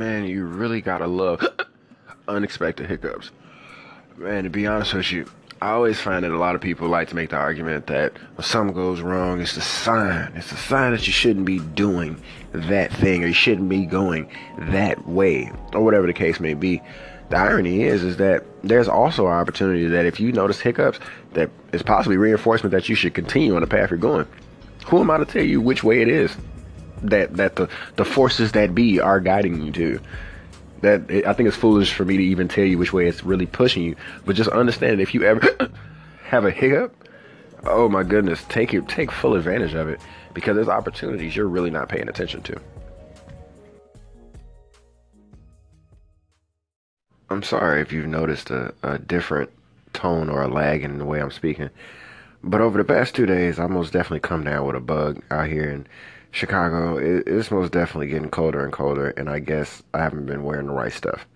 man, you really gotta love unexpected hiccups. Man, to be honest with you, I always find that a lot of people like to make the argument that when something goes wrong, it's a sign. It's a sign that you shouldn't be doing that thing or you shouldn't be going that way or whatever the case may be. The irony is, is that there's also an opportunity that if you notice hiccups, that is possibly reinforcement that you should continue on the path you're going. Who am I to tell you which way it is that that the the forces that be are guiding you to? that I think it's foolish for me to even tell you which way it's really pushing you. But just understand that if you ever have a hiccup, oh my goodness, take it, take full advantage of it because there's opportunities you're really not paying attention to. I'm sorry if you've noticed a, a different tone or a lag in the way I'm speaking, but over the past two days, I most definitely come down with a bug out here and Chicago, it, it's most definitely getting colder and colder, and I guess I haven't been wearing the right stuff.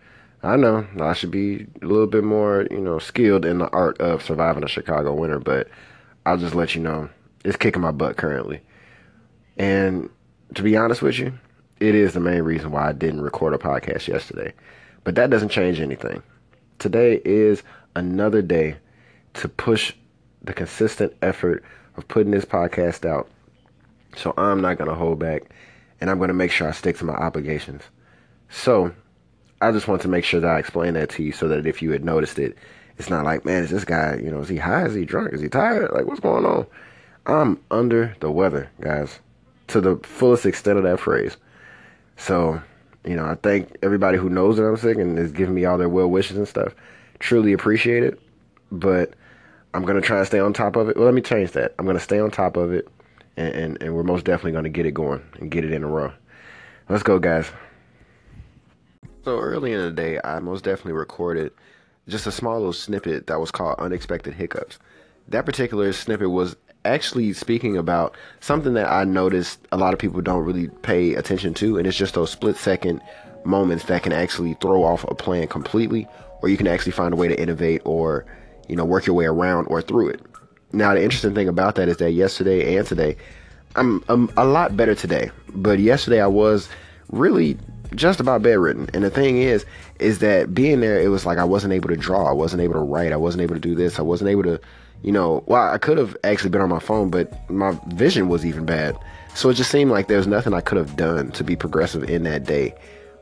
I know I should be a little bit more, you know, skilled in the art of surviving a Chicago winter, but I'll just let you know it's kicking my butt currently. And to be honest with you, it is the main reason why I didn't record a podcast yesterday. But that doesn't change anything. Today is another day to push the consistent effort of putting this podcast out so I'm not going to hold back and I'm going to make sure I stick to my obligations. So I just want to make sure that I explain that to you so that if you had noticed it, it's not like, man, is this guy, you know, is he high? Is he drunk? Is he tired? Like, what's going on? I'm under the weather, guys, to the fullest extent of that phrase. So, you know, I thank everybody who knows that I'm sick and is giving me all their well wishes and stuff. Truly appreciate it. But I'm going to try and stay on top of it. Well, let me change that. I'm going to stay on top of it and, and, and we're most definitely going to get it going and get it in a row. Let's go, guys. So early in the day, I most definitely recorded just a small little snippet that was called Unexpected Hiccups. That particular snippet was actually speaking about something that I noticed a lot of people don't really pay attention to, and it's just those split second moments that can actually throw off a plan completely, or you can actually find a way to innovate or, you know, work your way around or through it. Now, the interesting thing about that is that yesterday and today, I'm, I'm a lot better today. But yesterday I was really just about bedridden. And the thing is, is that being there, it was like I wasn't able to draw. I wasn't able to write. I wasn't able to do this. I wasn't able to, you know, well, I could have actually been on my phone, but my vision was even bad. So it just seemed like there was nothing I could have done to be progressive in that day.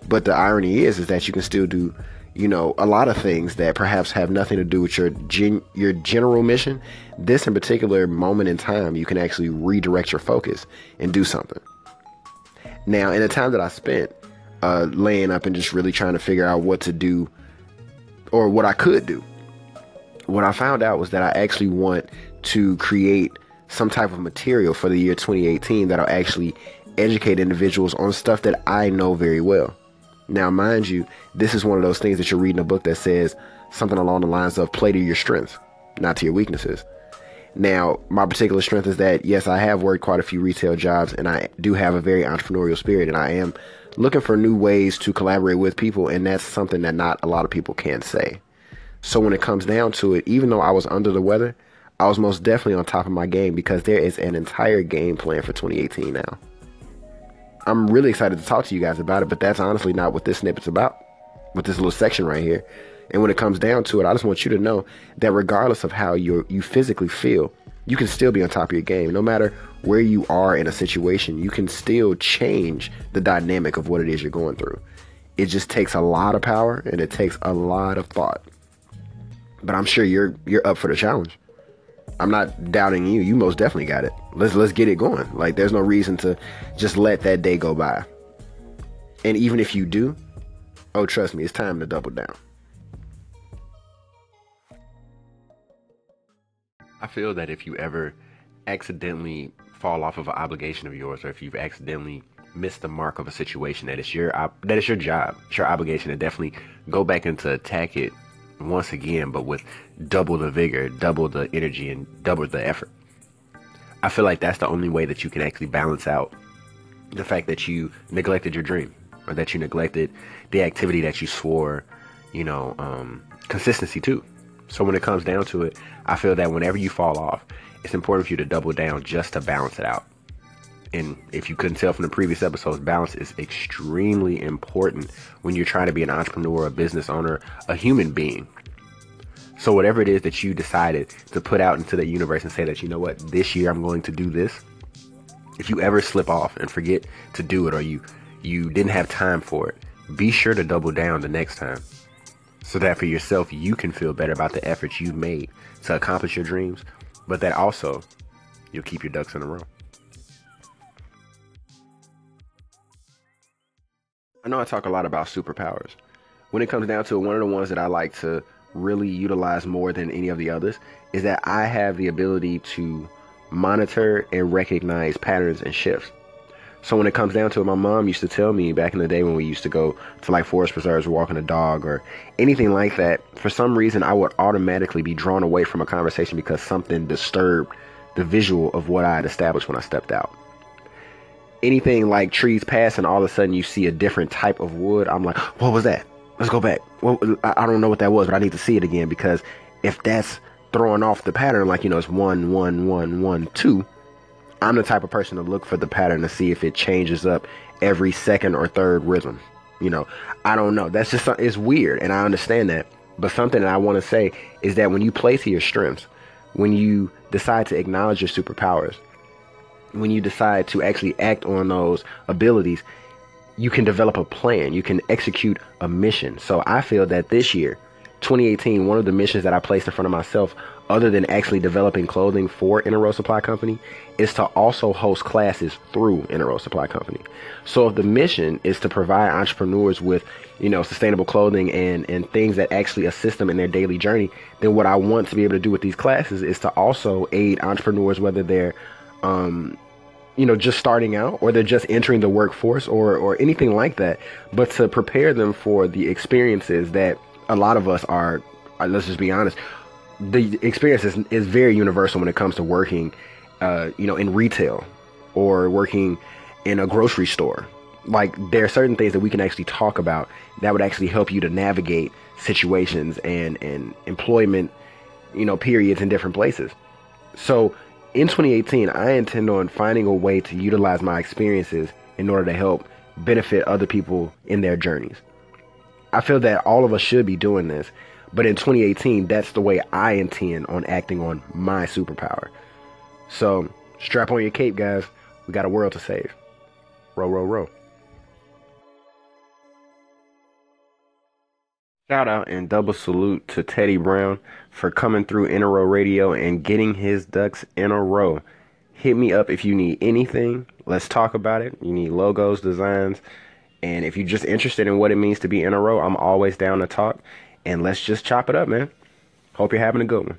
But the irony is, is that you can still do you know, a lot of things that perhaps have nothing to do with your gen- your general mission. This in particular moment in time, you can actually redirect your focus and do something. Now, in the time that I spent uh, laying up and just really trying to figure out what to do or what I could do, what I found out was that I actually want to create some type of material for the year 2018 that'll actually educate individuals on stuff that I know very well. Now, mind you, this is one of those things that you're reading a book that says something along the lines of play to your strengths, not to your weaknesses. Now, my particular strength is that yes, I have worked quite a few retail jobs and I do have a very entrepreneurial spirit and I am looking for new ways to collaborate with people and that's something that not a lot of people can say. So when it comes down to it, even though I was under the weather, I was most definitely on top of my game because there is an entire game plan for 2018 now. I'm really excited to talk to you guys about it, but that's honestly not what this snippet's about, with this little section right here. And when it comes down to it, I just want you to know that regardless of how you you physically feel, you can still be on top of your game. No matter where you are in a situation, you can still change the dynamic of what it is you're going through. It just takes a lot of power and it takes a lot of thought. But I'm sure you're you're up for the challenge. I'm not doubting you. You most definitely got it. Let's let's get it going. Like there's no reason to just let that day go by. And even if you do, oh trust me, it's time to double down. I feel that if you ever accidentally fall off of an obligation of yours, or if you've accidentally missed the mark of a situation, that it's your that it's your job, it's your obligation to definitely go back and to attack it once again, but with double the vigor, double the energy, and double the effort. I feel like that's the only way that you can actually balance out the fact that you neglected your dream or that you neglected the activity that you swore, you know, um, consistency to. So when it comes down to it, I feel that whenever you fall off, it's important for you to double down just to balance it out. And if you couldn't tell from the previous episodes, balance is extremely important when you're trying to be an entrepreneur, a business owner, a human being. So, whatever it is that you decided to put out into the universe and say that, you know what, this year I'm going to do this, if you ever slip off and forget to do it or you, you didn't have time for it, be sure to double down the next time so that for yourself you can feel better about the efforts you've made to accomplish your dreams, but that also you'll keep your ducks in a row. I know I talk a lot about superpowers. When it comes down to it, one of the ones that I like to really utilize more than any of the others is that I have the ability to monitor and recognize patterns and shifts. So when it comes down to it, my mom used to tell me back in the day when we used to go to like forest preserves walking a dog or anything like that, for some reason I would automatically be drawn away from a conversation because something disturbed the visual of what I had established when I stepped out anything like trees pass and all of a sudden you see a different type of wood, I'm like, what was that? Let's go back. Well, I don't know what that was, but I need to see it again because if that's throwing off the pattern, like, you know, it's one, one, one, one, two, I'm the type of person to look for the pattern to see if it changes up every second or third rhythm. You know, I don't know. That's just, it's weird and I understand that. But something that I want to say is that when you play to your strengths, when you decide to acknowledge your superpowers, when you decide to actually act on those abilities, you can develop a plan. You can execute a mission. So I feel that this year, 2018, one of the missions that I placed in front of myself, other than actually developing clothing for In a Row Supply Company, is to also host classes through In a Row Supply Company. So if the mission is to provide entrepreneurs with, you know, sustainable clothing and, and things that actually assist them in their daily journey, then what I want to be able to do with these classes is to also aid entrepreneurs, whether they're um, you know, just starting out or they're just entering the workforce or, or anything like that, but to prepare them for the experiences that a lot of us are, uh, let's just be honest, the experience is, is very universal when it comes to working, uh, you know, in retail or working in a grocery store. Like there are certain things that we can actually talk about that would actually help you to navigate situations and, and employment, you know, periods in different places. So in 2018, I intend on finding a way to utilize my experiences in order to help benefit other people in their journeys. I feel that all of us should be doing this, but in 2018, that's the way I intend on acting on my superpower. So strap on your cape, guys. We got a world to save. Row, row, row. Shout out and double salute to Teddy Brown for coming through in a row radio and getting his ducks in a row. Hit me up if you need anything. Let's talk about it. You need logos, designs, and if you're just interested in what it means to be in a row, I'm always down to talk. And let's just chop it up, man. Hope you're having a good one.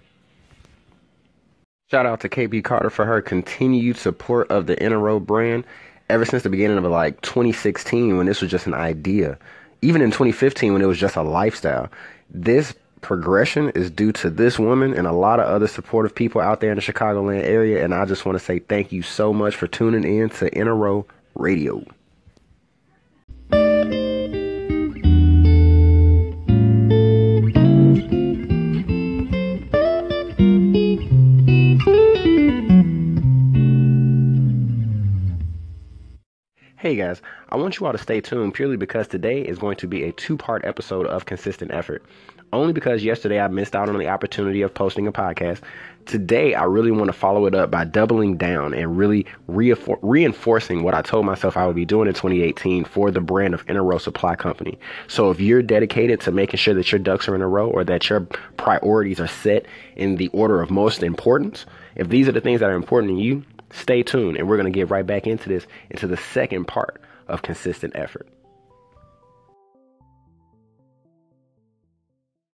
Shout out to KB Carter for her continued support of the In a Row brand ever since the beginning of like 2016 when this was just an idea even in 2015 when it was just a lifestyle. This progression is due to this woman and a lot of other supportive people out there in the Chicagoland area. And I just want to say thank you so much for tuning in to In a Row Radio. Hey guys, I want you all to stay tuned purely because today is going to be a two part episode of Consistent Effort. Only because yesterday I missed out on the opportunity of posting a podcast. Today I really want to follow it up by doubling down and really reinforcing what I told myself I would be doing in 2018 for the brand of In a Row Supply Company. So if you're dedicated to making sure that your ducks are in a row or that your priorities are set in the order of most importance, if these are the things that are important to you, Stay tuned, and we're going to get right back into this, into the second part of consistent effort.